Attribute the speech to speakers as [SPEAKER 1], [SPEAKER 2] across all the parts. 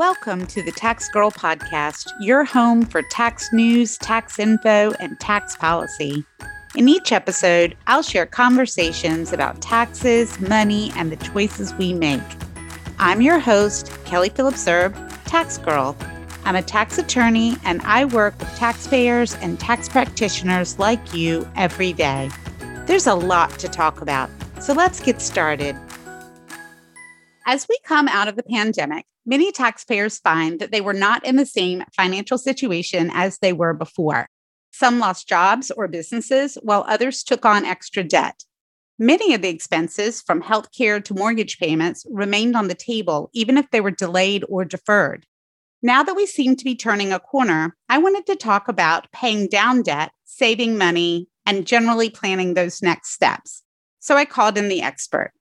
[SPEAKER 1] Welcome to the Tax Girl Podcast, your home for tax news, tax info, and tax policy. In each episode, I'll share conversations about taxes, money, and the choices we make. I'm your host, Kelly Phillips Erb, Tax Girl. I'm a tax attorney and I work with taxpayers and tax practitioners like you every day. There's a lot to talk about, so let's get started. As we come out of the pandemic, many taxpayers find that they were not in the same financial situation as they were before. Some lost jobs or businesses, while others took on extra debt. Many of the expenses, from healthcare to mortgage payments, remained on the table, even if they were delayed or deferred. Now that we seem to be turning a corner, I wanted to talk about paying down debt, saving money, and generally planning those next steps. So I called in the expert.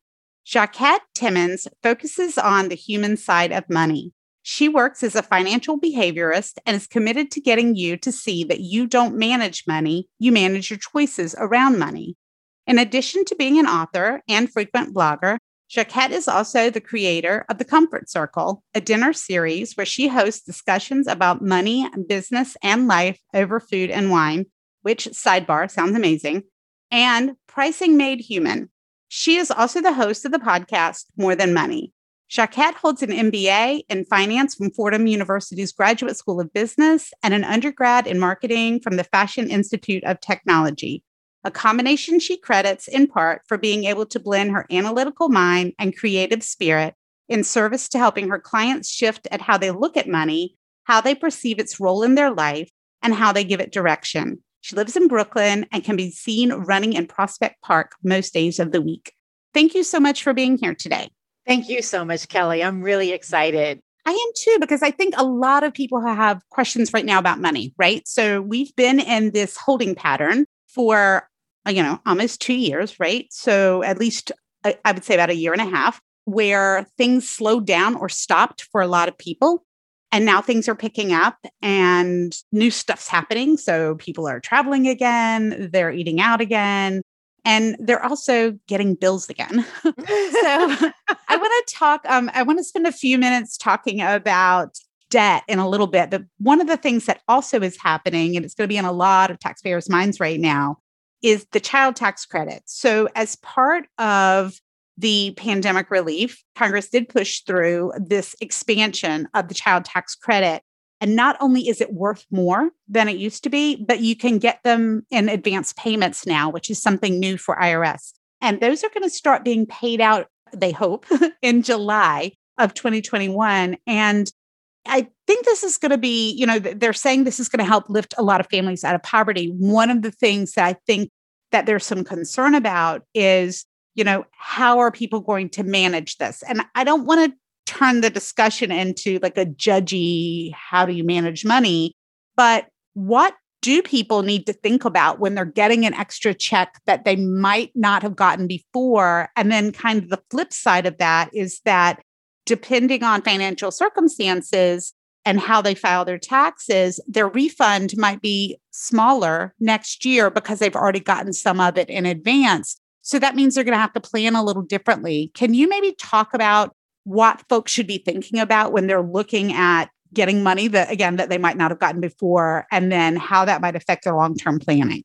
[SPEAKER 1] Jacquette Timmons focuses on the human side of money. She works as a financial behaviorist and is committed to getting you to see that you don't manage money, you manage your choices around money. In addition to being an author and frequent blogger, Jacquette is also the creator of The Comfort Circle, a dinner series where she hosts discussions about money, business, and life over food and wine, which, sidebar, sounds amazing, and Pricing Made Human. She is also the host of the podcast More Than Money. Jacquette holds an MBA in finance from Fordham University's Graduate School of Business and an undergrad in marketing from the Fashion Institute of Technology, a combination she credits in part for being able to blend her analytical mind and creative spirit in service to helping her clients shift at how they look at money, how they perceive its role in their life, and how they give it direction. She lives in Brooklyn and can be seen running in Prospect Park most days of the week. Thank you so much for being here today.
[SPEAKER 2] Thank you so much, Kelly. I'm really excited.
[SPEAKER 1] I am too, because I think a lot of people have questions right now about money, right? So we've been in this holding pattern for, uh, you know, almost two years, right? So at least uh, I would say about a year and a half where things slowed down or stopped for a lot of people. And now things are picking up and new stuff's happening. So people are traveling again, they're eating out again, and they're also getting bills again. so I want to talk, um, I want to spend a few minutes talking about debt in a little bit. But one of the things that also is happening, and it's going to be in a lot of taxpayers' minds right now, is the child tax credit. So, as part of the pandemic relief, Congress did push through this expansion of the child tax credit. And not only is it worth more than it used to be, but you can get them in advance payments now, which is something new for IRS. And those are going to start being paid out, they hope, in July of 2021. And I think this is going to be, you know, they're saying this is going to help lift a lot of families out of poverty. One of the things that I think that there's some concern about is you know, how are people going to manage this? And I don't want to turn the discussion into like a judgy, how do you manage money? But what do people need to think about when they're getting an extra check that they might not have gotten before? And then, kind of the flip side of that is that depending on financial circumstances and how they file their taxes, their refund might be smaller next year because they've already gotten some of it in advance. So that means they're going to have to plan a little differently. Can you maybe talk about what folks should be thinking about when they're looking at getting money that, again, that they might not have gotten before, and then how that might affect their long term planning?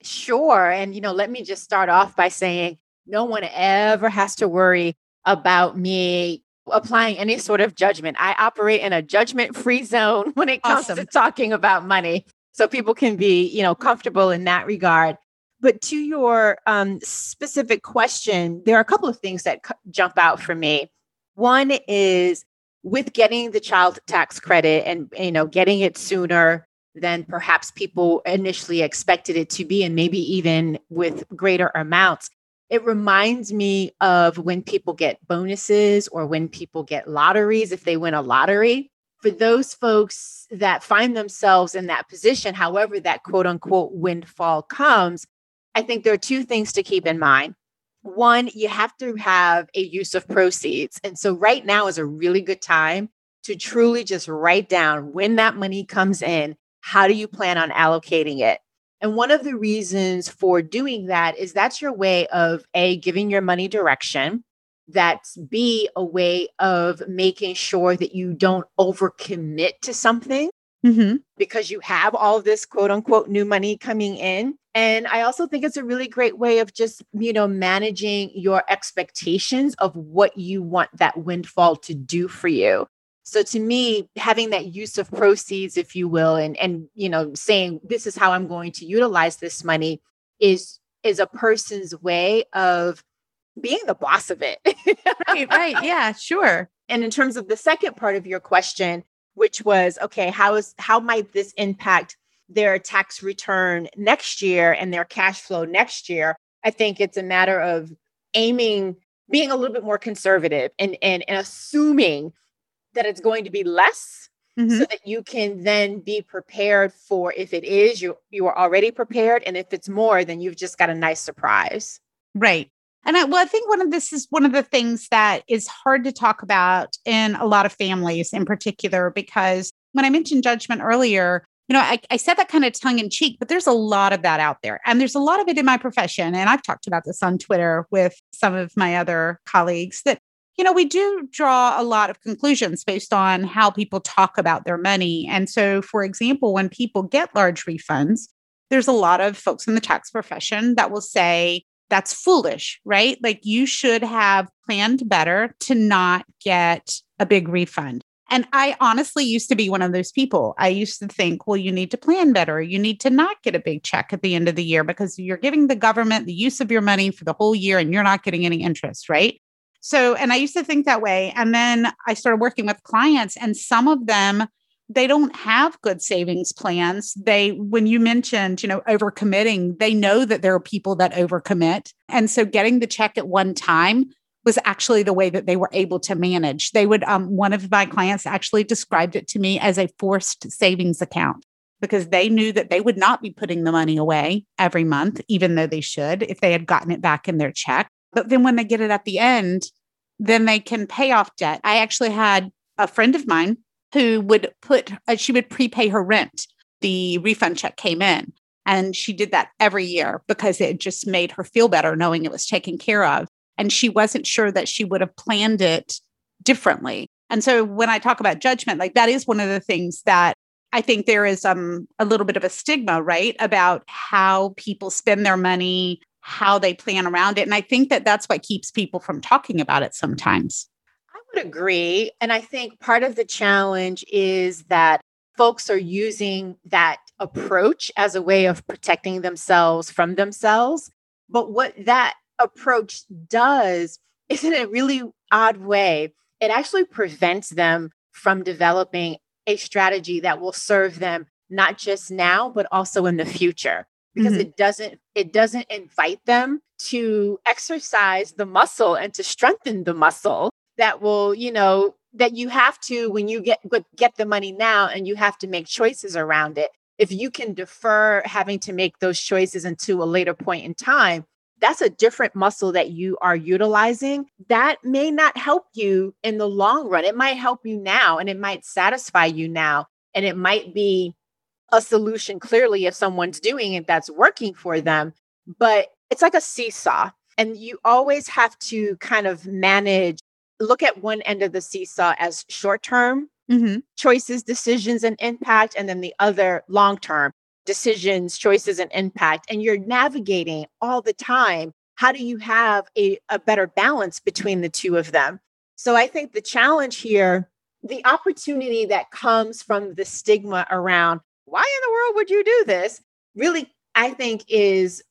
[SPEAKER 2] Sure. And, you know, let me just start off by saying no one ever has to worry about me applying any sort of judgment. I operate in a judgment free zone when it comes awesome. to talking about money. So people can be, you know, comfortable in that regard. But to your um, specific question, there are a couple of things that c- jump out for me. One is with getting the child tax credit and you know getting it sooner than perhaps people initially expected it to be, and maybe even with greater amounts. It reminds me of when people get bonuses or when people get lotteries, if they win a lottery. For those folks that find themselves in that position, however, that quote unquote windfall comes, I think there are two things to keep in mind. One, you have to have a use of proceeds. And so, right now is a really good time to truly just write down when that money comes in, how do you plan on allocating it? And one of the reasons for doing that is that's your way of A, giving your money direction, that's B, a way of making sure that you don't overcommit to something mm-hmm. because you have all of this quote unquote new money coming in. And I also think it's a really great way of just, you know, managing your expectations of what you want that windfall to do for you. So to me, having that use of proceeds, if you will, and and you know, saying this is how I'm going to utilize this money is is a person's way of being the boss of it.
[SPEAKER 1] right, right. Yeah, sure.
[SPEAKER 2] And in terms of the second part of your question, which was okay, how is how might this impact their tax return next year and their cash flow next year? I think it's a matter of aiming, being a little bit more conservative and and, and assuming that it's going to be less Mm-hmm. so that you can then be prepared for if it is you you are already prepared and if it's more then you've just got a nice surprise
[SPEAKER 1] right and I, well, I think one of this is one of the things that is hard to talk about in a lot of families in particular, because when I mentioned judgment earlier, you know, I, I said that kind of tongue in cheek, but there's a lot of that out there. And there's a lot of it in my profession. And I've talked about this on Twitter with some of my other colleagues that, you know, we do draw a lot of conclusions based on how people talk about their money. And so, for example, when people get large refunds, there's a lot of folks in the tax profession that will say, that's foolish, right? Like you should have planned better to not get a big refund. And I honestly used to be one of those people. I used to think, well, you need to plan better. You need to not get a big check at the end of the year because you're giving the government the use of your money for the whole year and you're not getting any interest, right? So, and I used to think that way. And then I started working with clients, and some of them they don't have good savings plans. They, when you mentioned, you know, overcommitting, they know that there are people that overcommit. And so getting the check at one time was actually the way that they were able to manage. They would, um, one of my clients actually described it to me as a forced savings account because they knew that they would not be putting the money away every month, even though they should if they had gotten it back in their check. But then when they get it at the end, then they can pay off debt. I actually had a friend of mine who would put, uh, she would prepay her rent. The refund check came in. And she did that every year because it just made her feel better knowing it was taken care of. And she wasn't sure that she would have planned it differently. And so when I talk about judgment, like that is one of the things that I think there is um, a little bit of a stigma, right, about how people spend their money, how they plan around it. And I think that that's what keeps people from talking about it sometimes
[SPEAKER 2] would agree. And I think part of the challenge is that folks are using that approach as a way of protecting themselves from themselves. But what that approach does is in a really odd way, it actually prevents them from developing a strategy that will serve them not just now but also in the future because mm-hmm. it doesn't it doesn't invite them to exercise the muscle and to strengthen the muscle that will, you know, that you have to when you get get the money now and you have to make choices around it. If you can defer having to make those choices into a later point in time, that's a different muscle that you are utilizing. That may not help you in the long run. It might help you now and it might satisfy you now. And it might be a solution clearly if someone's doing it that's working for them. But it's like a seesaw. And you always have to kind of manage look at one end of the seesaw as short term mm-hmm. choices, decisions, and impact, and then the other long term decisions, choices, and impact. And you're navigating all the time. How do you have a, a better balance between the two of them? So I think the challenge here, the opportunity that comes from the stigma around why in the world would you do this, really, I think is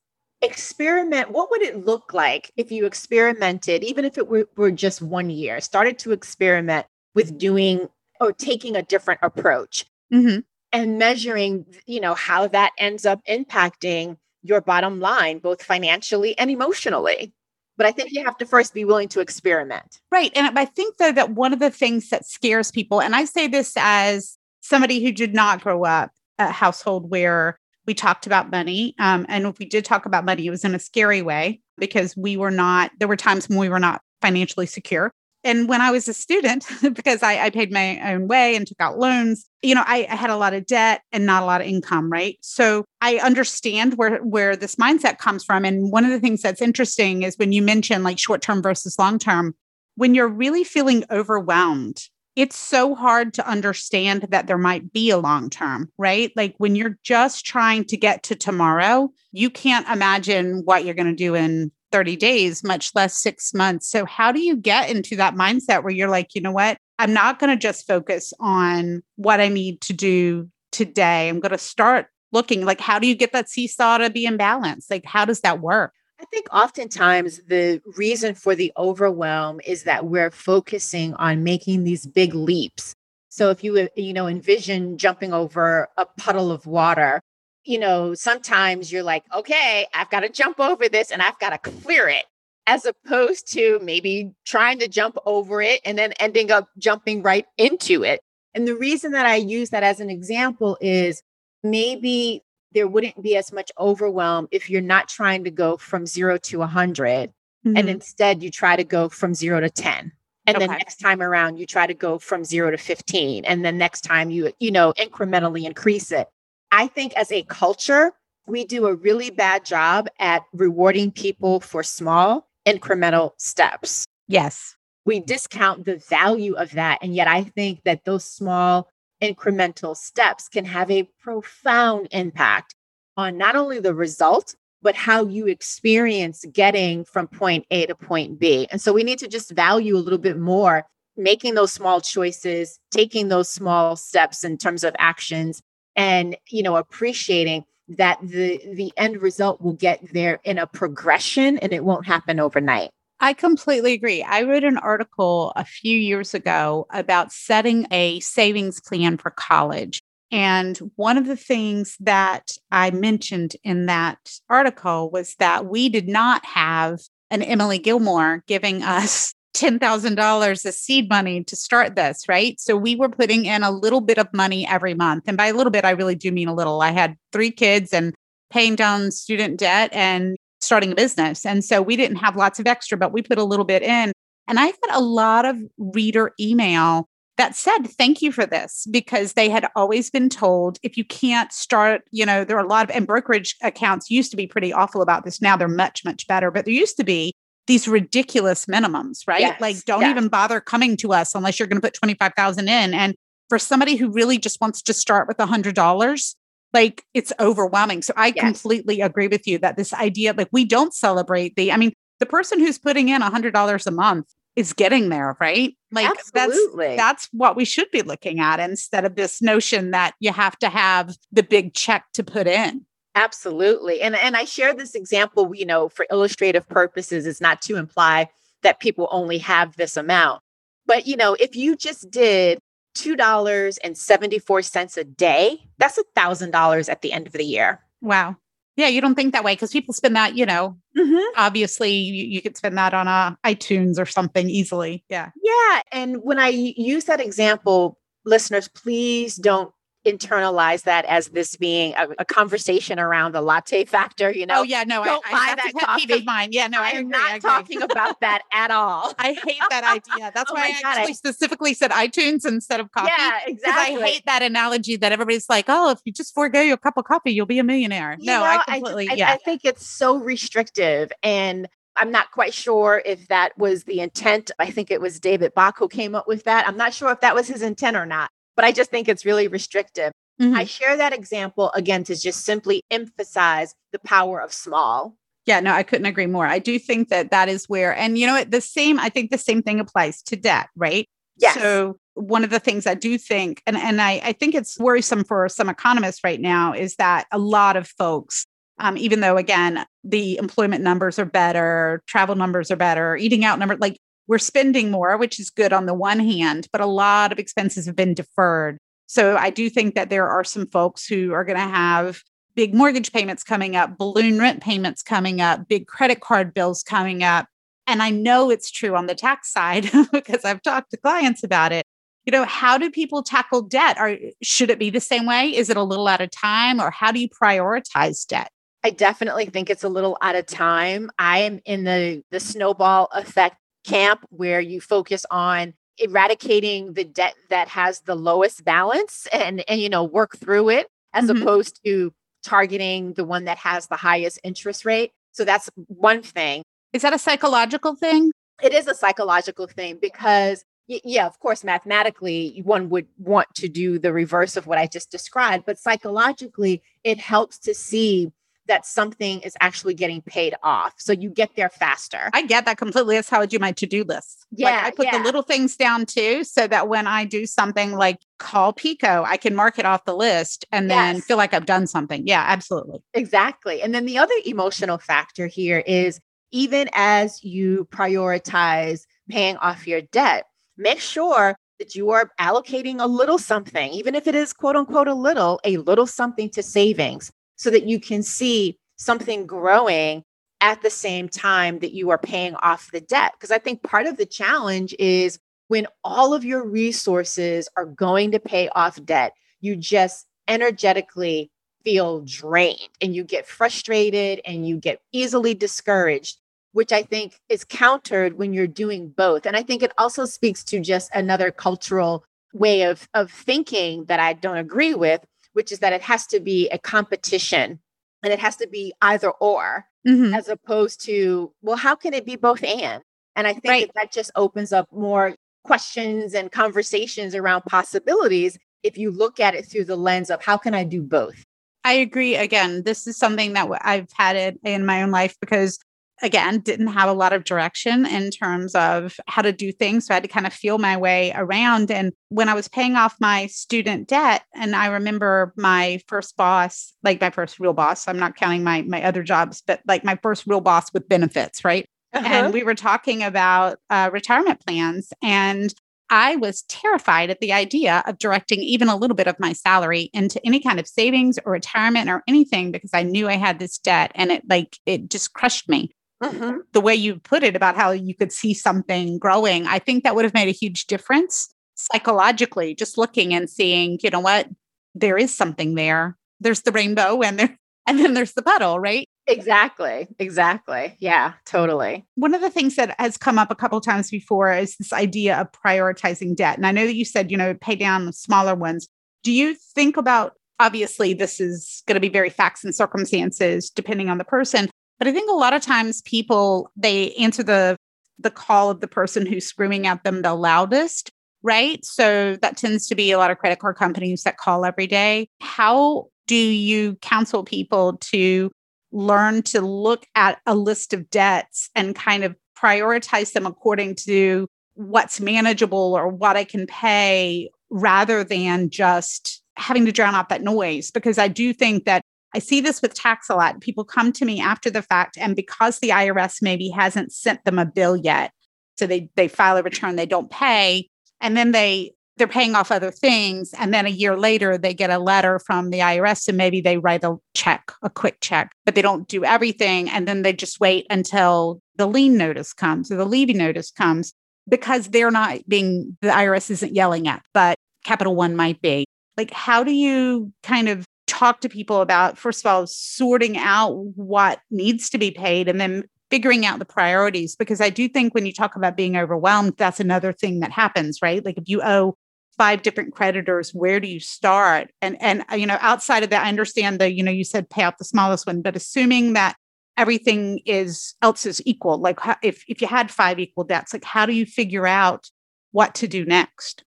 [SPEAKER 2] experiment what would it look like if you experimented even if it were, were, just one year started to experiment with doing or taking a different approach mm-hmm. and measuring you know how that ends up impacting your bottom line both financially and emotionally but i think you have to first be willing to experiment
[SPEAKER 1] right and i think though that one of the things that scares people and i say this as somebody who did not grow up a household where we talked about money. Um, and if we did talk about money, it was in a scary way because we were not, there were times when we were not financially secure. And when I was a student, because I, I paid my own way and took out loans, you know, I, I had a lot of debt and not a lot of income, right? So I understand where where this mindset comes from. And one of the things that's interesting is when you mention like short term versus long term, when you're really feeling overwhelmed, it's so hard to understand that there might be a long term, right? Like when you're just trying to get to tomorrow, you can't imagine what you're going to do in 30 days, much less six months. So, how do you get into that mindset where you're like, you know what? I'm not going to just focus on what I need to do today. I'm going to start looking like, how do you get that seesaw to be in balance? Like, how does that work?
[SPEAKER 2] I think oftentimes the reason for the overwhelm is that we're focusing on making these big leaps. So if you uh, you know envision jumping over a puddle of water, you know, sometimes you're like, "Okay, I've got to jump over this and I've got to clear it." As opposed to maybe trying to jump over it and then ending up jumping right into it. And the reason that I use that as an example is maybe there wouldn't be as much overwhelm if you're not trying to go from zero to 100 mm-hmm. and instead you try to go from zero to 10 and okay. then next time around you try to go from zero to 15 and then next time you you know incrementally increase it i think as a culture we do a really bad job at rewarding people for small incremental steps
[SPEAKER 1] yes
[SPEAKER 2] we discount the value of that and yet i think that those small incremental steps can have a profound impact on not only the result, but how you experience getting from point A to point B. And so we need to just value a little bit more making those small choices, taking those small steps in terms of actions and you know appreciating that the the end result will get there in a progression and it won't happen overnight.
[SPEAKER 1] I completely agree. I wrote an article a few years ago about setting a savings plan for college. And one of the things that I mentioned in that article was that we did not have an Emily Gilmore giving us $10,000 as seed money to start this, right? So we were putting in a little bit of money every month. And by a little bit, I really do mean a little. I had three kids and paying down student debt and starting a business. And so we didn't have lots of extra, but we put a little bit in. And I got a lot of reader email that said, thank you for this, because they had always been told if you can't start, you know, there are a lot of, and brokerage accounts used to be pretty awful about this. Now they're much, much better, but there used to be these ridiculous minimums, right? Yes, like don't yes. even bother coming to us unless you're going to put 25,000 in. And for somebody who really just wants to start with a hundred dollars, like it's overwhelming. So I yes. completely agree with you that this idea, like we don't celebrate the, I mean, the person who's putting in a hundred dollars a month is getting there, right? Like Absolutely. that's that's what we should be looking at instead of this notion that you have to have the big check to put in.
[SPEAKER 2] Absolutely. And and I share this example, you know, for illustrative purposes is not to imply that people only have this amount. But you know, if you just did $2.74 a day, that's a $1,000 at the end of the year.
[SPEAKER 1] Wow. Yeah, you don't think that way because people spend that, you know, mm-hmm. obviously you, you, could spend that on a iTunes or something easily. Yeah.
[SPEAKER 2] Yeah. And when I use that example, listeners, please don't internalize that as this being a, a, conversation around the latte factor. You oh, know,
[SPEAKER 1] oh yeah, no,
[SPEAKER 2] don't
[SPEAKER 1] I,
[SPEAKER 2] buy
[SPEAKER 1] I,
[SPEAKER 2] that coffee.
[SPEAKER 1] Of mine. Yeah, no, I,
[SPEAKER 2] I am not talking about that at all.
[SPEAKER 1] I hate that idea. That's oh why I actually specifically said iTunes instead of coffee.
[SPEAKER 2] Yeah, exactly.
[SPEAKER 1] I hate that analogy that everybody's like, oh, if you just forego your cup of coffee, you'll be a millionaire.
[SPEAKER 2] You
[SPEAKER 1] no,
[SPEAKER 2] know,
[SPEAKER 1] I completely.
[SPEAKER 2] I,
[SPEAKER 1] yeah,
[SPEAKER 2] I think it's so restrictive and. I'm not quite sure if that was the intent. I think it was David Bach who came up with that. I'm not sure if that was his intent or not, but I just think it's really restrictive. Mm-hmm. I share that example again to just simply emphasize the power of small.
[SPEAKER 1] Yeah, no, I couldn't agree more. I do think that that is where, and you know, the same, I think the same thing applies to debt, right?
[SPEAKER 2] Yes.
[SPEAKER 1] So one of the things I do think, and, and I, I think it's worrisome for some economists right now, is that a lot of folks, um, even though again, the employment numbers are better, travel numbers are better, eating out number, like we're spending more, which is good on the one hand, but a lot of expenses have been deferred. So I do think that there are some folks who are going to have big mortgage payments coming up, balloon rent payments coming up, big credit card bills coming up. And I know it's true on the tax side because I've talked to clients about it. You know, how do people tackle debt? Or should it be the same way? Is it a little at a time or how do you prioritize debt?
[SPEAKER 2] I definitely think it's a little at a time. I am in the the snowball effect camp where you focus on eradicating the debt that has the lowest balance and and you know work through it as mm-hmm. opposed to targeting the one that has the highest interest rate. So that's one thing.
[SPEAKER 1] Is that a psychological thing?
[SPEAKER 2] It is a psychological thing because yeah, of course, mathematically, one would want to do the reverse of what I just described, but psychologically, it helps to see that something is actually getting paid off. So you get there faster.
[SPEAKER 1] I get that completely. That's how I do my to do list.
[SPEAKER 2] Yeah.
[SPEAKER 1] Like I put
[SPEAKER 2] yeah.
[SPEAKER 1] the little things down too, so that when I do something like call PECO, I can mark it off the list and then feel like I've done something. Yeah, absolutely.
[SPEAKER 2] Exactly. And then the other emotional factor here is even as you prioritize paying off your debt, make sure that you are allocating a little something, even if it is quote unquote a little, a little something to savings so that you can see something growing at the same time that you are paying off the debt. Because I think part of the challenge is when all of your resources are going to pay off debt, you just energetically feel drained and you get frustrated and you get easily discouraged, which I think is countered when you're doing both. And I think it also speaks to just another cultural way of, of thinking that I don't agree with, which is that it has to be a competition and it has to be either or
[SPEAKER 1] Mhm.
[SPEAKER 2] as opposed to, well, how can it be both and? And I think
[SPEAKER 1] Right.
[SPEAKER 2] that, that just opens up more questions and conversations around possibilities if you look at it through the lens of how can I do both?
[SPEAKER 1] I agree. Again, this is something that I've had it in my own life because, again, didn't have a lot of direction in terms of how to do things. So I had to kind of feel my way around. And when I was paying off my student debt, and I remember my first boss, like my first real boss, I'm not counting my my other jobs, but like my first real boss with benefits, right? and we were talking about uh, retirement plans and i was terrified at the idea of directing even a little bit of my salary into any kind of savings or retirement or anything because i knew i had this debt and it like it just crushed me
[SPEAKER 2] Mhm.
[SPEAKER 1] the way you put it about how you could see something growing i think that would have made a huge difference psychologically just looking and seeing you know what there is something there there's the rainbow and there and then there's the puddle right
[SPEAKER 2] Exactly. Exactly. Yeah, totally.
[SPEAKER 1] one of the things that has come up a couple times before is this idea of prioritizing debt. And I know that you said, you know, pay down the smaller ones. Do you think about obviously this is going to be very facts and circumstances depending on the person, but I think a lot of times people they answer the the call of the person who's screaming at them the loudest, right? So that tends to be a lot of credit card companies that call every day. How do you counsel people to learn to look at a list of debts and kind of prioritize them according to what's manageable or what I can pay rather than just having to drown out that noise. Because I do think that I see this with tax a lot. People come to me after the fact, and because the IRS maybe hasn't sent them a bill yet, so they they file a return, they don't pay, and then they they're paying off other things, and then a year later they get a letter from the IRS, and maybe they write a check, a quick check, but they don't do everything, and then they just wait until the lien notice comes or the levy notice comes because they're not being the IRS isn't yelling at, but Capital One might be. Like, how do you kind of talk to people about, first of all, sorting out what needs to be paid and then figuring out the priorities? Because I do think when you talk about being overwhelmed, that's another thing that happens, right? Like, if you owe five different creditors where do you start and and uh, you know outside of that i understand the you know you said pay off the smallest one but assuming that everything is else is equal like if if you had five equal debts like how do you figure out what to do next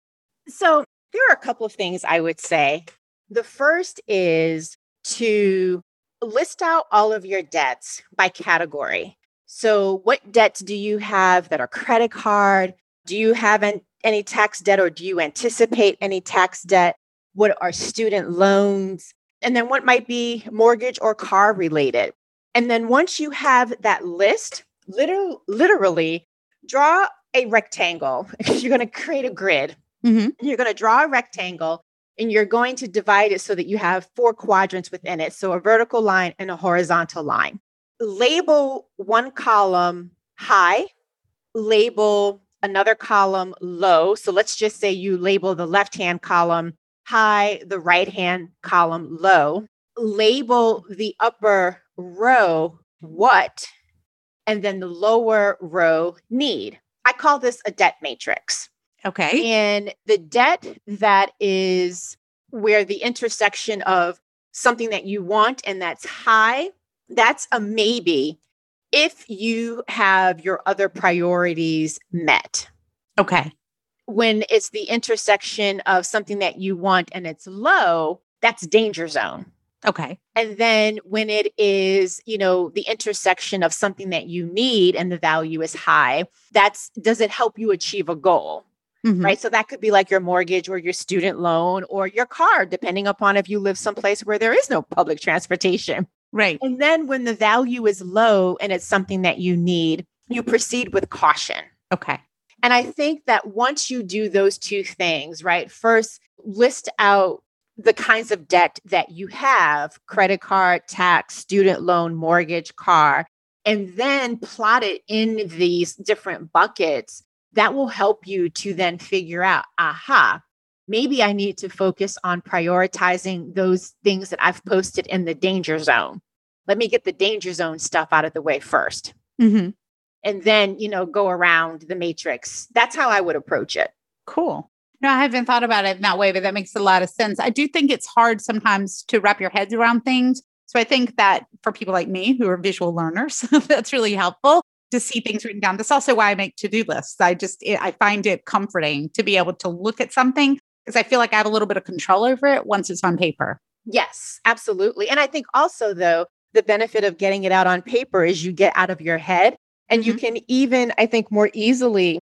[SPEAKER 2] So there are a couple of things I would say. The first is to list out all of your debts by category. So, what debts do you have that are credit card? Do you have an, any tax debt or do you anticipate any tax debt? What are student loans? And then what might be mortgage or car related? And then once you have that list, literally, literally draw a rectangle. You're going to create a grid
[SPEAKER 1] mm-hmm.
[SPEAKER 2] you're going to draw a rectangle and you're going to divide it so that you have four quadrants within it. So a vertical line and a horizontal line. Label one column high, label another column low. So let's just say you label the left hand column high, the right hand column low. Label the upper row what, and then the lower row need. I call this a debt matrix.
[SPEAKER 1] Okay
[SPEAKER 2] And the debt that is where the intersection of something that you want and that's high, that's a maybe. if you have your other priorities met.
[SPEAKER 1] Okay.
[SPEAKER 2] When it's the intersection of something that you want and it's low, that's danger zone.
[SPEAKER 1] Okay.
[SPEAKER 2] And then when it is, you know, the intersection of something that you need and the value is high, that's does it help you achieve a goal? Mm-hmm. Right. So that could be like your mortgage or your student loan or your car, depending upon if you live someplace where there is no public transportation.
[SPEAKER 1] Right.
[SPEAKER 2] And then when the value is low and it's something that you need, you proceed with caution.
[SPEAKER 1] Okay.
[SPEAKER 2] And I think that once you do those two things, right? First, list out the kinds of debt that you have credit card, tax, student loan, mortgage, car, and then plot it in these different buckets. That will help you to then figure out, aha, maybe I need to focus on prioritizing those things that I've posted in the danger zone. Let me get the danger zone stuff out of the way 1st mm-hmm. And then, you know, go around the matrix. That's how I would approach it.
[SPEAKER 1] Cool. No, I haven't thought about it in that way, but that makes a lot of sense. I do think it's hard sometimes to wrap your heads around things. So I think that for people like me who are visual learners, that's really helpful to see things written down. That's also why I make to-do lists. I just I find it comforting to be able to look at something because I feel like I have a little bit of control over it once it's on paper.
[SPEAKER 2] Yes, absolutely. And I think also though the benefit of getting it out on paper is you get out of your head and mm-hmm. you can even I think more easily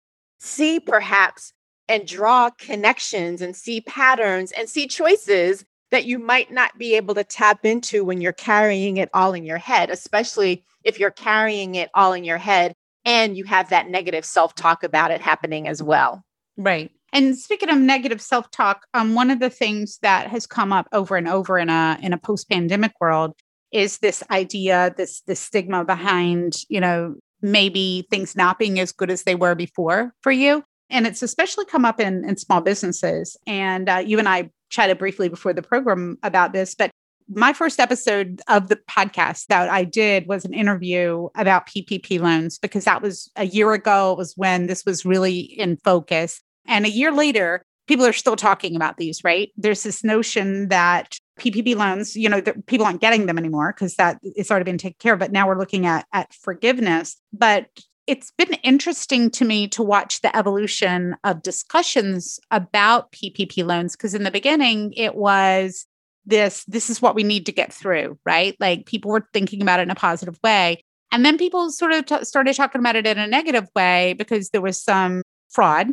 [SPEAKER 2] see perhaps and draw connections and see patterns and see choices that you might not be able to tap into when you're carrying it all in your head, especially if you're carrying it all in your head and you have that negative self talk about it happening as well.
[SPEAKER 1] Right. And speaking of negative self talk, um, one of the things that has come up over and over in a in a post pandemic world is this idea, this this stigma behind, you know, maybe things not being as good as they were before for you. And it's especially come up in, in small businesses. And uh, you and I chatted briefly before the program about this, but my first episode of the podcast that I did was an interview about PPP loans because that was a year ago. It was when this was really in focus. And a year later, people are still talking about these, right? There's this notion that PPP loans, you know, people aren't getting them anymore because that it's already been taken care of. But now we're looking at at forgiveness. But it's been interesting to me to watch the evolution of discussions about PPP loans because in the beginning it was this this is what we need to get through, right? Like people were thinking about it in a positive way. And then people sort of t- started talking about it in a negative way because there was some fraud.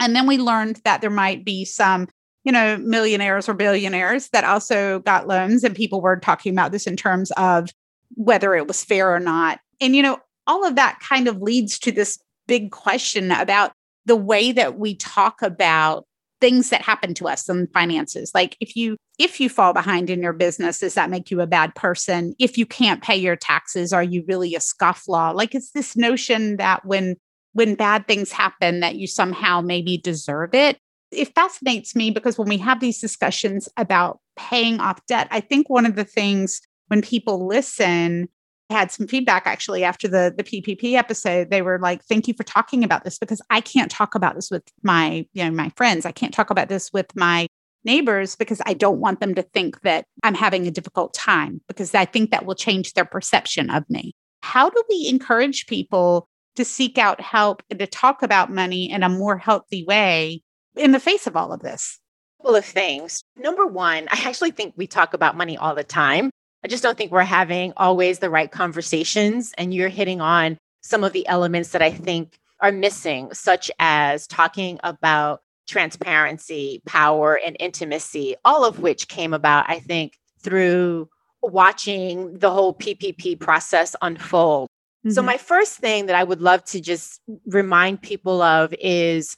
[SPEAKER 1] And then we learned that there might be some, you know, millionaires or billionaires that also got loans. And people were talking about this in terms of whether it was fair or not. And, you know, all of that kind of leads to this big question about the way that we talk about things that happen to us in finances. Like if you if you fall behind in your business does that make you a bad person? If you can't pay your taxes are you really a scofflaw like it's this notion that when when bad things happen that you somehow maybe deserve it. It fascinates me because when we have these discussions about paying off debt i think one of the things when people listen had some feedback actually after the the PPP episode. They were like, "Thank you for talking about this because I can't talk about this with my you know my friends. I can't talk about this with my neighbors because I don't want them to think that I'm having a difficult time because I think that will change their perception of me." How do we encourage people to seek out help and to talk about money in a more healthy way in the face of all of this?
[SPEAKER 2] couple of things. Number one, I actually think we talk about money all the time. I just don't think we're having always the right conversations. And you're hitting on some of the elements that I think are missing, such as talking about transparency, power, and intimacy, all of which came about, I think, through watching the whole PPP process unfold. Mm-hmm. So, my first thing that I would love to just remind people of is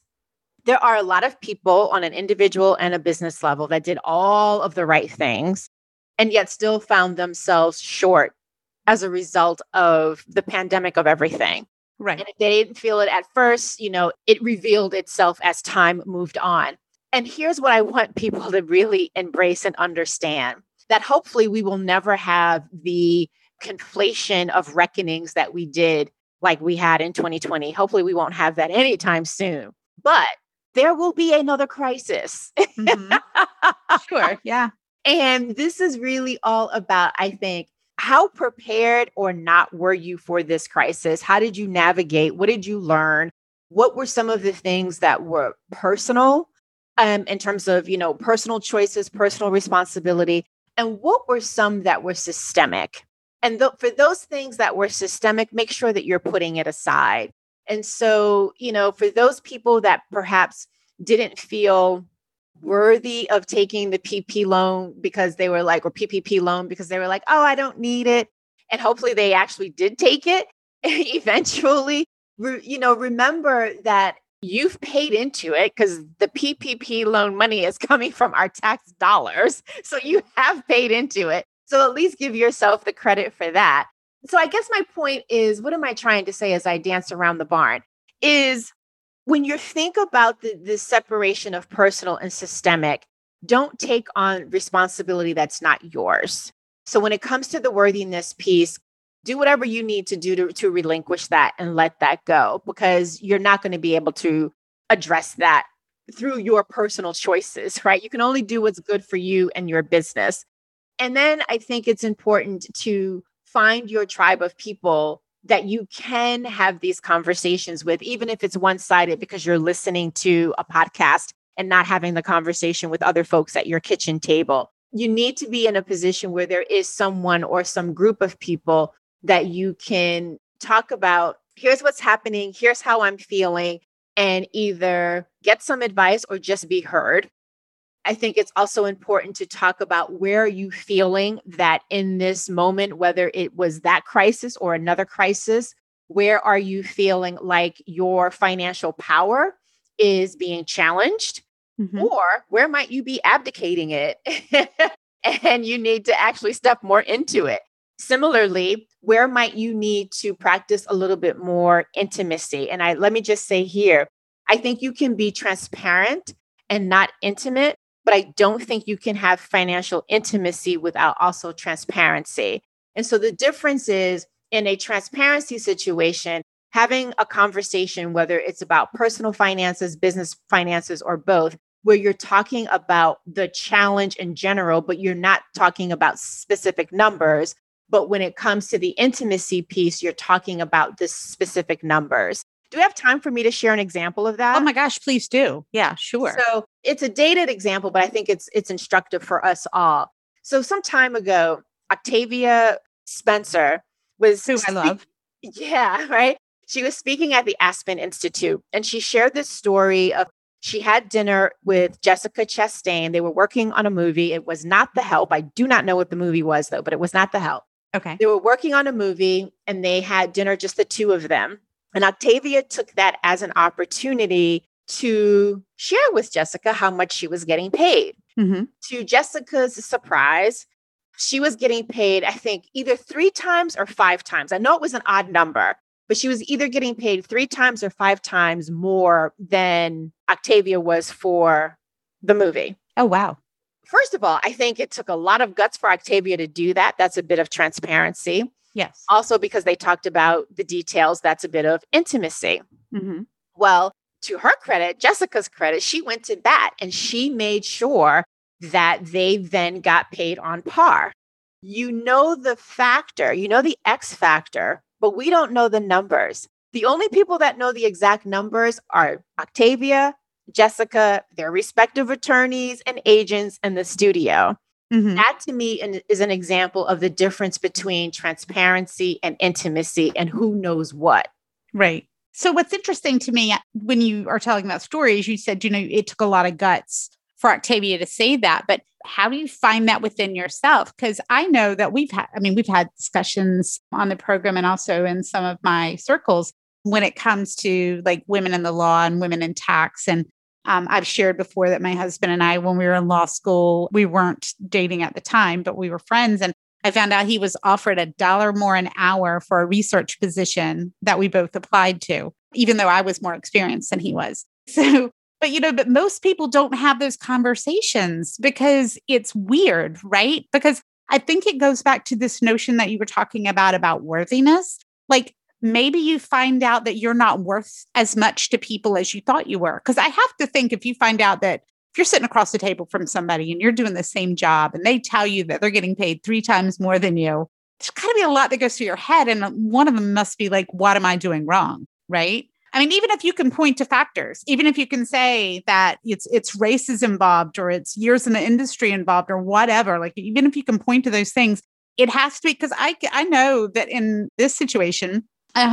[SPEAKER 2] there are a lot of people on an individual and a business level that did all of the right things and yet still found themselves short as a result of the pandemic of everything.
[SPEAKER 1] Right.
[SPEAKER 2] And if they didn't feel it at first, you know, it revealed itself as time moved on. And here's what I want people to really embrace and understand that hopefully we will never have the conflation of reckonings that we did like we had in 2020. Hopefully we won't have that anytime soon. But there will be another crisis.
[SPEAKER 1] Mm-hmm. sure. Yeah.
[SPEAKER 2] And this is really all about, I think, how prepared or not were you for this crisis? How did you navigate? What did you learn? What were some of the things that were personal um, in terms of, you know, personal choices, personal responsibility? And what were some that were systemic? And th- for those things that were systemic, make sure that you're putting it aside. And so, you know, for those people that perhaps didn't feel worthy of taking the PP loan because they were like, or PPP loan because they were like, oh, I don't need it. And hopefully they actually did take it eventually. Re- you know, remember that you've paid into it because the PPP loan money is coming from our tax dollars. So you have paid into it. So at least give yourself the credit for that. So I guess my point is what am I trying to say as I dance around the barn? Is when you think about the, the separation of personal and systemic, don't take on responsibility that's not yours. So when it comes to the worthiness piece, do whatever you need to do to, to relinquish that and let that go because you're not going to be able to address that through your personal choices, right? You can only do what's good for you and your business. And then I think it's important to find your tribe of people that you can have these conversations with, even if it's one sided because you're listening to a podcast and not having the conversation with other folks at your kitchen table. You need to be in a position where there is someone or some group of people that you can talk about here's what's happening, here's how I'm feeling, and either get some advice or just be heard. I think it's also important to talk about where are you feeling that in this moment, whether it was that crisis or another crisis, where are you feeling like your financial power is being challenged? Mm-hmm. Or where might you be abdicating it and you need to actually step more into it? Similarly, where might you need to practice a little bit more intimacy? And I let me just say here, I think you can be transparent and not intimate but I don't think you can have financial intimacy without also transparency. And so the difference is in a transparency situation, having a conversation, whether it's about personal finances, business finances, or both, where you're talking about the challenge in general, but you're not talking about specific numbers. But when it comes to the intimacy piece, you're talking about the specific numbers. Do we have time for me to share an example of that?
[SPEAKER 1] Oh my gosh, please do. Yeah, sure.
[SPEAKER 2] So it's a dated example, but I think it's it's instructive for us all. So some time ago, Octavia Spencer was
[SPEAKER 1] who I love.
[SPEAKER 2] Yeah, right. She was speaking at the Aspen Institute and she shared this story of she had dinner with Jessica Chastain. They were working on a movie. It was not The Help. I do not know what the movie was though, but it was not The Help.
[SPEAKER 1] Okay.
[SPEAKER 2] They were working on a movie and they had dinner just the two of them. And Octavia took that as an opportunity to share with Jessica how much she was getting paid. Mm-hmm. To Jessica's surprise, she was getting paid, I think, either three times or five times. I know it was an odd number, but she was either getting paid three times or five times more than Octavia was for the movie.
[SPEAKER 1] Oh, wow.
[SPEAKER 2] First of all, I think it took a lot of guts for Octavia to do that. That's a bit of transparency.
[SPEAKER 1] Yes.
[SPEAKER 2] Also, because they talked about the details, that's a bit of intimacy. Mm-hmm. Well, to her credit, Jessica's credit, she went to bat and she made sure that they then got paid on par. You know the factor, you know the X factor, but we don't know the numbers. The only people that know the exact numbers are Octavia, Jessica, their respective attorneys and agents, and the studio. Mm-hmm. That to me is an example of the difference between transparency and intimacy and who knows what.
[SPEAKER 1] Right. So, what's interesting to me when you are telling that story is you said, you know, it took a lot of guts for Octavia to say that, but how do you find that within yourself? Because I know that we've had, I mean, we've had discussions on the program and also in some of my circles when it comes to like women in the law and women in tax. And um, I've shared before that my husband and I, when we were in law school, we weren't dating at the time, but we were friends. And I found out he was offered a dollar more an hour for a research position that we both applied to, even though I was more experienced than he was. So, but you know, but most people don't have those conversations because it's weird, right? Because I think it goes back to this notion that you were talking about about worthiness. Like maybe you find out that you're not worth as much to people as you thought you were. Because I have to think if you find out that if you're sitting across the table from somebody and you're doing the same job and they tell you that they're getting paid three times more than you, there's got to be a lot that goes through your head. And one of them must be like, what am I doing wrong? Right. I mean, even if you can point to factors, even if you can say that it's it's races involved or it's years in the industry involved or whatever, like even if you can point to those things, it has to be because I I know that in this situation, I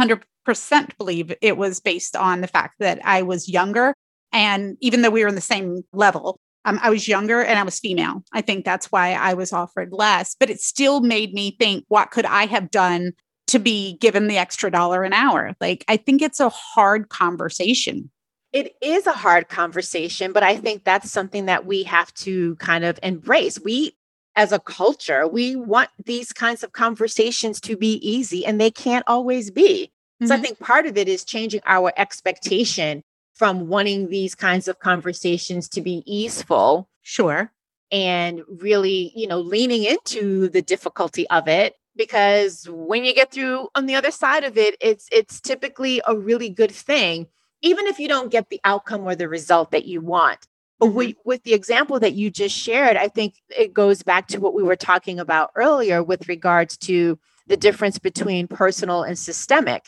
[SPEAKER 1] 100% believe it was based on the fact that I was younger, and even though we were in the same level, um, I was younger and I was female. I think that's why I was offered less, but it still made me think, what could I have done to be given the extra dollar an hour? Like, I think it's a hard conversation.
[SPEAKER 2] It is a hard conversation, but I think that's something that we have to kind of embrace. We, as a culture, we want these kinds of conversations to be easy, and they can't always be. Mm-hmm. So I mm-hmm. think part of it is changing our expectation from wanting these kinds of conversations to be easeful.
[SPEAKER 1] Sure.
[SPEAKER 2] And really, you know, leaning into the difficulty of it because when you get through on the other side of it, it's it's typically a really good thing, even if you don't get the outcome or the result that you want. But mm-hmm. we, with the example that you just shared, I think it goes back to what we were talking about earlier with regards to the difference between personal and systemic.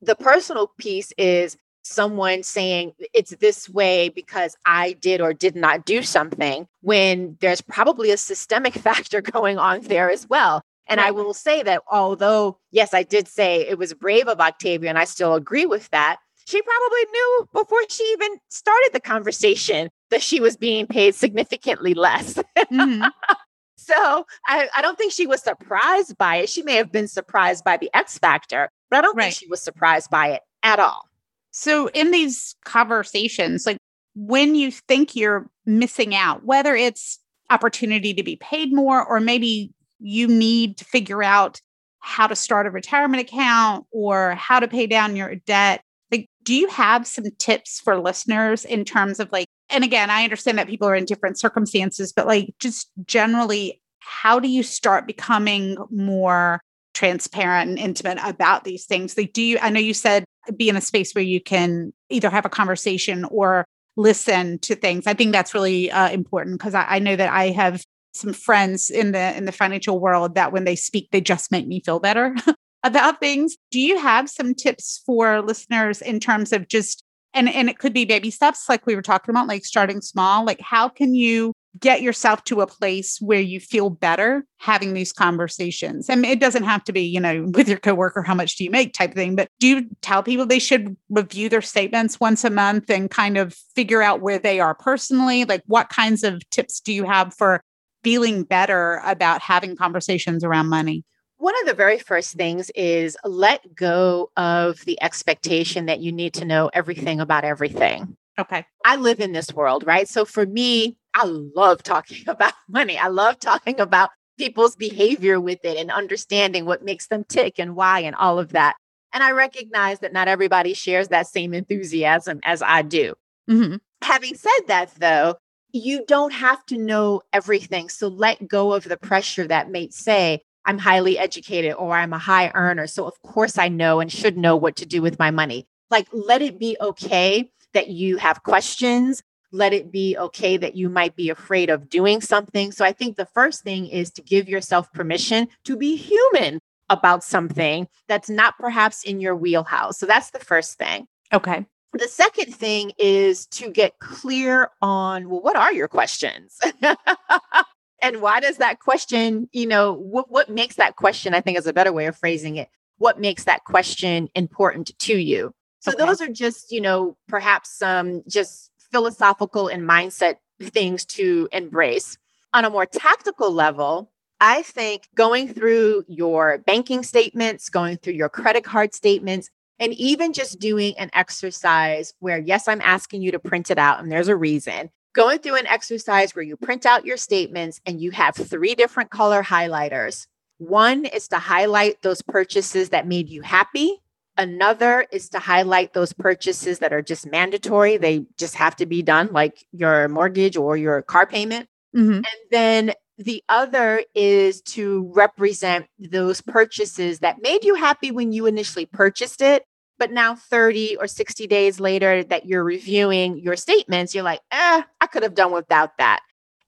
[SPEAKER 2] The personal piece is someone saying it's this way because I did or did not do something when there's probably a systemic factor going on there as well. And right. I will say that although, yes, I did say it was brave of Octavia, and I still agree with that, she probably knew before she even started the conversation that she was being paid significantly less. Mm-hmm. so I, I, don't think she was surprised by it. She may have been surprised by the X factor, but I don't right. think she was surprised by it at all.
[SPEAKER 1] So, in these conversations, like when you think you're missing out, whether it's opportunity to be paid more, or maybe you need to figure out how to start a retirement account or how to pay down your debt, like, do you have some tips for listeners in terms of like, and again, I understand that people are in different circumstances, but like, just generally, how do you start becoming more transparent and intimate about these things? Like, do you, I know you said be in a space where you can either have a conversation or listen to things. I think that's really uh, important because I, I know that I have some friends in the in the financial world that when they speak, they just make me feel better about things. Do you have some tips for listeners in terms of just and and it could be baby steps like we were talking about, like starting small. Like how can you get yourself to a place where you feel better having these conversations. And it doesn't have to be, you know, with your coworker, how much do you make type thing, but do you tell people they should review their statements once a month and kind of figure out where they are personally? Like what kinds of tips do you have for feeling better about having conversations around money?
[SPEAKER 2] One of the very first things is let go of the expectation that you need to know everything about everything.
[SPEAKER 1] Okay.
[SPEAKER 2] I live in this world, right? So for me, I love talking about money. I love talking about people's behavior with it and understanding what makes them tick and why and all of that. And I recognize that not everybody shares that same enthusiasm as I do. Mm-hmm. Having said that, though, you don't have to know everything. So let go of the pressure that may say, I'm highly educated or I'm a high earner. So, of course, I know and should know what to do with my money. Like, let it be okay that you have questions. Let it be okay that you might be afraid of doing something. So I think the first thing is to give yourself permission to be human about something that's not perhaps in your wheelhouse. So that's the first thing.
[SPEAKER 1] Okay.
[SPEAKER 2] The second thing is to get clear on well, what are your questions? and why does that question, you know, what, what makes that question, I think is a better way of phrasing it. What makes that question important to you? So okay. those are just, you know, perhaps some just philosophical and mindset things to embrace. On a more tactical level, I think going through your banking statements, going through your credit card statements, and even just doing an exercise where, yes, I'm asking you to print it out, and there's a reason. Going through an exercise where you print out your statements and you have three different color highlighters. One is to highlight those purchases that made you happy. Another is to highlight those purchases that are just mandatory. They just have to be done, like your mortgage or your car payment. Mm-hmm. And then the other is to represent those purchases that made you happy when you initially purchased it. But now, 30 or 60 days later, that you're reviewing your statements, you're like, eh, I could have done without that.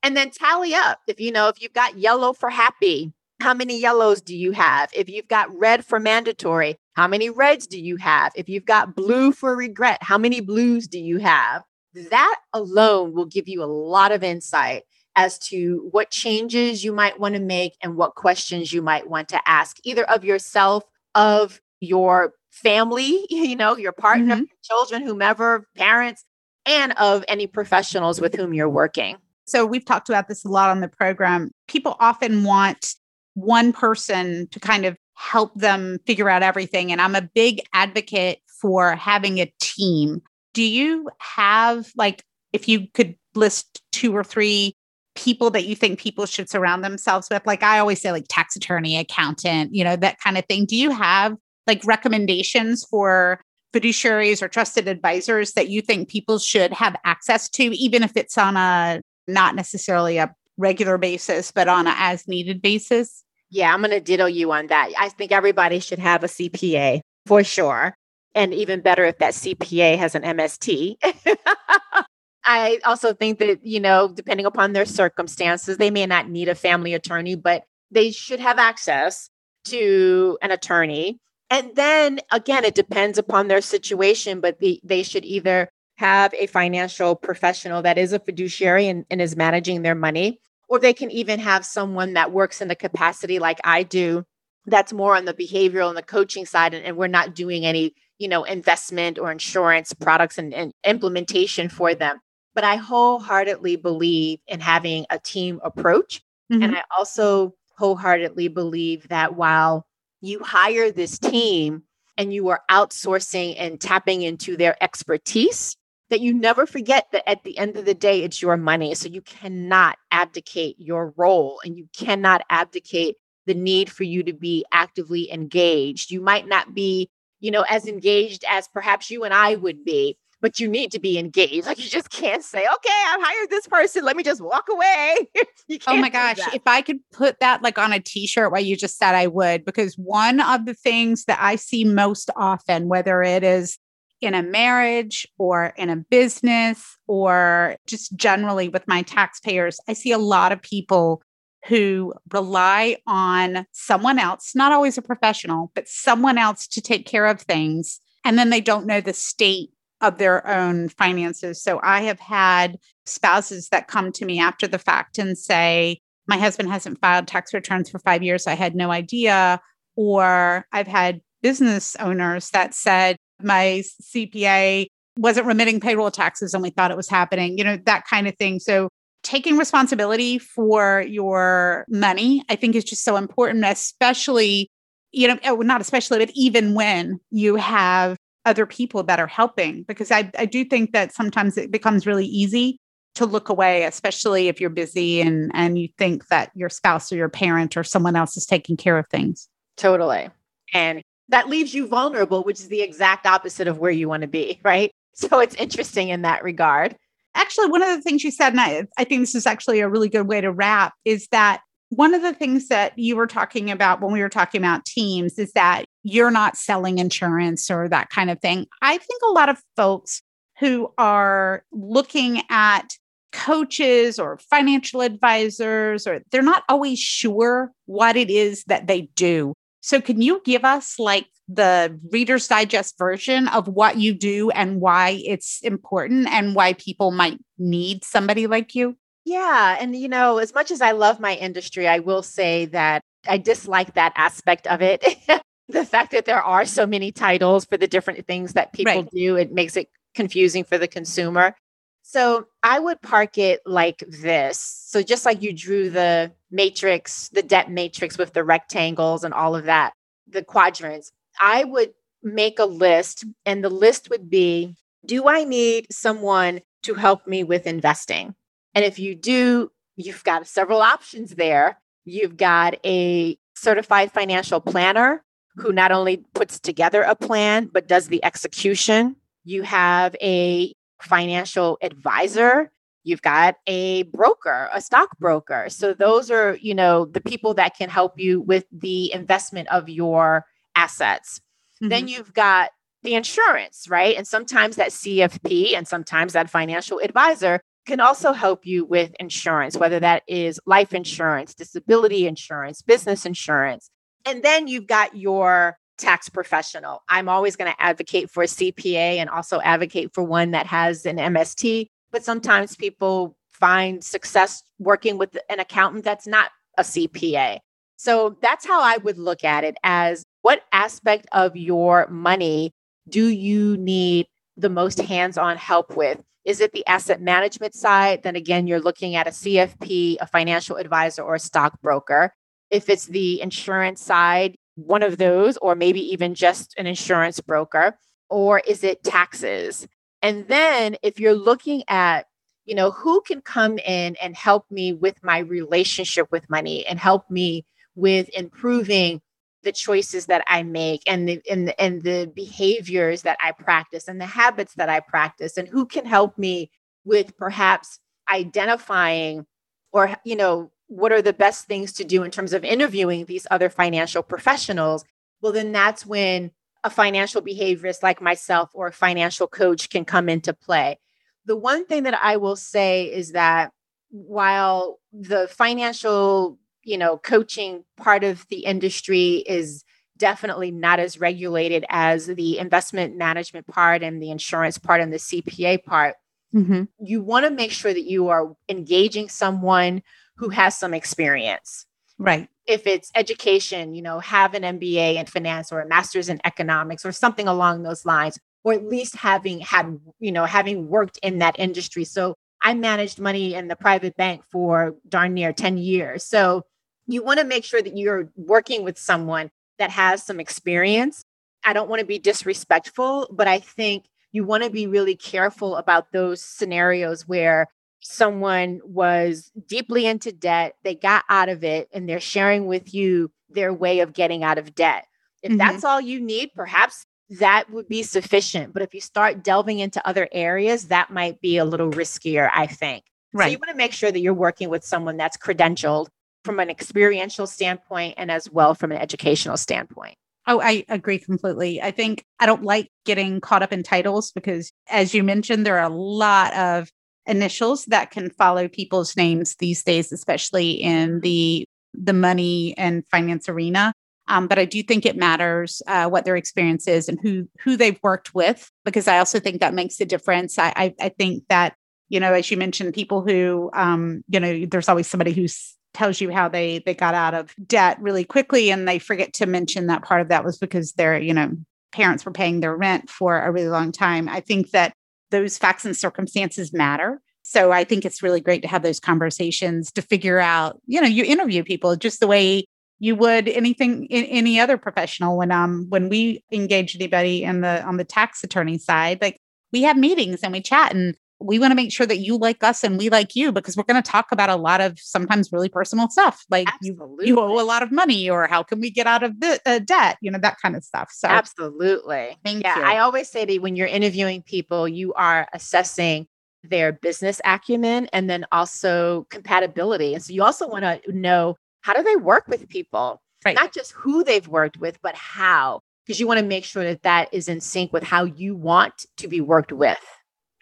[SPEAKER 2] And then tally up. If you know, if you've got yellow for happy, how many yellows do you have? If you've got red for mandatory, how many reds do you have? If you've got blue for regret, how many blues do you have? That alone will give you a lot of insight as to what changes you might want to make and what questions you might want to ask, either of yourself, of your family, you know, your partner, mm-hmm. children, whomever, parents, and of any professionals with whom you're working.
[SPEAKER 1] So we've talked about this a lot on the program. People often want one person to kind of help them figure out everything. And I'm a big advocate for having a team. Do you have, like, if you could list two or three people that you think people should surround themselves with? Like, I always say, like, tax attorney, accountant, you know, that kind of thing. Do you have like recommendations for fiduciaries or trusted advisors that you think people should have access to, even if it's on a not necessarily a regular basis, but on a as needed basis?
[SPEAKER 2] Yeah, I'm going to ditto you on that. I think everybody should have a CPA for sure. And even better if that CPA has an MST. I also think that, you know, depending upon their circumstances, they may not need a family attorney, but they should have access to an attorney. And then again, it depends upon their situation, but the, they should either have a financial professional that is a fiduciary and, and is managing their money, or they can even have someone that works in the capacity like I do that's more on the behavioral and the coaching side and, and we're not doing any you know investment or insurance products and, and implementation for them but i wholeheartedly believe in having a team approach mm-hmm. and i also wholeheartedly believe that while you hire this team and you are outsourcing and tapping into their expertise that you never forget that at the end of the day, it's your money. So you cannot abdicate your role and you cannot abdicate the need for you to be actively engaged. You might not be, you know, as engaged as perhaps you and I would be, but you need to be engaged. Like you just can't say, okay, I've hired this person. Let me just walk away.
[SPEAKER 1] oh my gosh. If I could put that like on a t-shirt what you just said, I would, because one of the things that I see most often, whether it is in a marriage or in a business or just generally with my taxpayers, I see a lot of people who rely on someone else, not always a professional, but someone else to take care of things. And then they don't know the state of their own finances. So I have had spouses that come to me after the fact and say, My husband hasn't filed tax returns for five years. I had no idea. Or I've had business owners that said, my CPA wasn't remitting payroll taxes and we thought it was happening, you know, that kind of thing. So taking responsibility for your money, I think is just so important, especially, you know, oh, not especially, but even when you have other people that are helping, because I, I do think that sometimes it becomes really easy to look away, especially if you're busy and and you think that your spouse or your parent or someone else is taking care of things.
[SPEAKER 2] Totally. And that leaves you vulnerable, which is the exact opposite of where you want to be, right? So it's interesting in that regard.
[SPEAKER 1] Actually, one of the things you said, and I, I think this is actually a really good way to wrap, is that one of the things that you were talking about when we were talking about teams is that you're not selling insurance or that kind of thing. I think a lot of folks who are looking at coaches or financial advisors or they're not always sure what it is that they do so, can you give us like the Reader's Digest version of what you do and why it's important and why people might need somebody like you?
[SPEAKER 2] Yeah. And, you know, as much as I love my industry, I will say that I dislike that aspect of it. the fact that there are so many titles for the different things that people right. do, it makes it confusing for the consumer. So I would park it like this. So just like you drew the matrix, the debt matrix with the rectangles and all of that, the quadrants, I would make a list and the list would be do I need someone to help me with investing? And if you do, you've got several options there. You've got a certified financial planner who not only puts together a plan, but does the execution. You have a financial advisor you've got a broker a stockbroker so those are you know the people that can help you with the investment of your assets mm-hmm. then you've got the insurance right and sometimes that cfp and sometimes that financial advisor can also help you with insurance, whether that is life insurance, disability insurance, business insurance. And then you've got your tax professional. I'm always going to advocate for a CPA and also advocate for one that has an MST. But sometimes people find success working with an accountant that's not a CPA. So that's how I would look at it as what aspect of your money do you need the most hands on help with? Is it the asset management side? Then again, you're looking at a CFP, a financial advisor, or a stockbroker. If it's the insurance side, one of those, or maybe even just an insurance broker, or is it taxes? And then if you're looking at, you know, who can come in and help me with my relationship with money and help me with improving the choices that I make and the and, and the behaviors that I practice and the habits that I practice and who can help me with perhaps identifying or you know what are the best things to do in terms of interviewing these other financial professionals well then that's when a financial behaviorist like myself or a financial coach can come into play the one thing that i will say is that while the financial you know, coaching part of the industry is definitely not as regulated as the investment management part and the insurance part and the CPA part. Mm-hmm. You want to make sure that you are engaging someone who has some experience.
[SPEAKER 1] Right.
[SPEAKER 2] If it's education, you know, have an MBA in finance or a master's in economics or something along those lines, or at least having had, you know, having worked in that industry. So I managed money in the private bank for darn near 10 years. So you want to make sure that you're working with someone that has some experience. I don't want to be disrespectful, but I think you want to be really careful about those scenarios where someone was deeply into debt, they got out of it, and they're sharing with you their way of getting out of debt. If mm-hmm. that's all you need, perhaps that would be sufficient. But if you start delving into other areas, that might be a little riskier, I think. Right. So you want to make sure that you're working with someone that's credentialed from an experiential standpoint and as well from an educational standpoint.
[SPEAKER 1] Oh, I agree completely. I think I don't like getting caught up in titles because, as you mentioned, there are a lot of initials that can follow people's names these days, especially in the the money and finance arena. Um, but I do think it matters uh, what their experience is and who who they've worked with, because I also think that makes a difference. I I, I think that you know, as you mentioned, people who um, you know, there's always somebody who's tells you how they they got out of debt really quickly and they forget to mention that part of that was because their you know parents were paying their rent for a really long time i think that those facts and circumstances matter. So i think it's really great to have those conversations to figure out you know you interview people just the way you would anything in any other professional when um when we engage anybody in the on the tax attorney side. Like we have meetings and we chat and we want to make sure that you like us and we like you because we're going to talk about a lot of sometimes really personal stuff like you, you owe a lot of money or how can we get out of the uh, debt you know that kind of stuff so.
[SPEAKER 2] Absolutely.
[SPEAKER 1] Thank
[SPEAKER 2] yeah,
[SPEAKER 1] you.
[SPEAKER 2] I always say that when you're interviewing people you are assessing their business acumen and then also compatibility and so you also want to know how do they work with people? Right. not just who they've worked with but how because you want to make sure that that is in sync with how you want to be worked with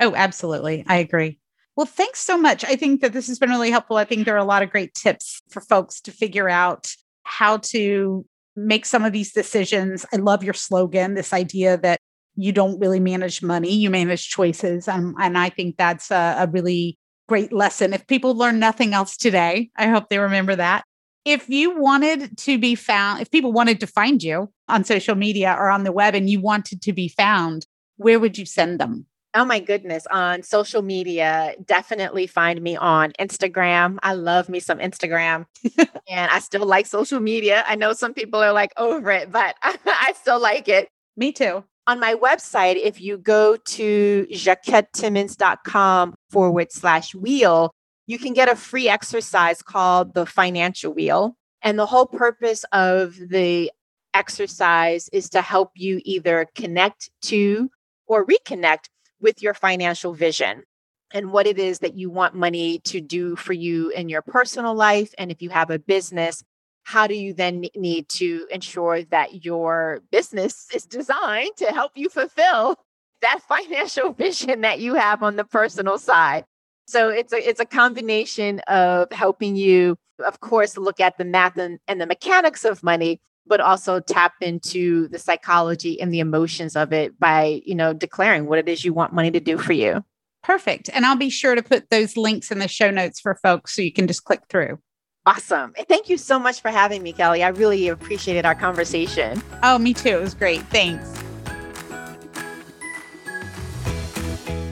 [SPEAKER 1] Oh, absolutely. I agree. Well, thanks so much. I think that this has been really helpful. I think there are a lot of great tips for folks to figure out how to make some of these decisions. I love your slogan, this idea that you don't really manage money, you manage choices. Um, and I think that's a, a really great lesson. If people learn nothing else today, I hope they remember that. If you wanted to be found, if people wanted to find you on social media or on the web and you wanted to be found, where would you send them?
[SPEAKER 2] Oh my goodness. On social media, definitely find me on Instagram. I love me some Instagram. and I still like social media. I know some people are like over it, but I still like it.
[SPEAKER 1] Me too.
[SPEAKER 2] On my website, if you go to jacquettetimmons.com forward slash wheel, you can get a free exercise called the financial wheel. And the whole purpose of the exercise is to help you either connect to or reconnect with your financial vision and what it is that you want money to do for you in your personal life. And if you have a business, how do you then need to ensure that your business is designed to help you fulfill that financial vision that you have on the personal side? So it's a it's a combination of helping you, of course, look at the math and, and the mechanics of money, but also tap into the psychology and the emotions of it by, you know, declaring what it is you want money to do for you.
[SPEAKER 1] Perfect. And I'll be sure to put those links in the show notes for folks so you can just click through.
[SPEAKER 2] Awesome. Thank you so much for having me, Kelly. I really appreciated our conversation.
[SPEAKER 1] Oh, me too. It was great. Thanks.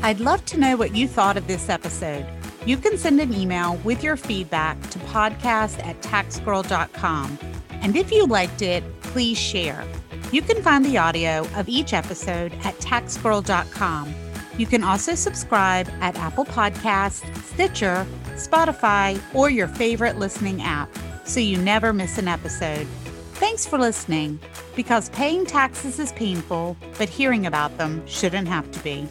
[SPEAKER 1] I'd love to know what you thought of this episode. You can send an email with your feedback to podcast at taxgirl.com. And if you liked it, please share. You can find the audio of each episode at taxgirl.com. You can also subscribe at Apple Podcasts, Stitcher, Spotify, or your favorite listening app so you never miss an episode. Thanks for listening, because paying taxes is painful, but hearing about them shouldn't have to be.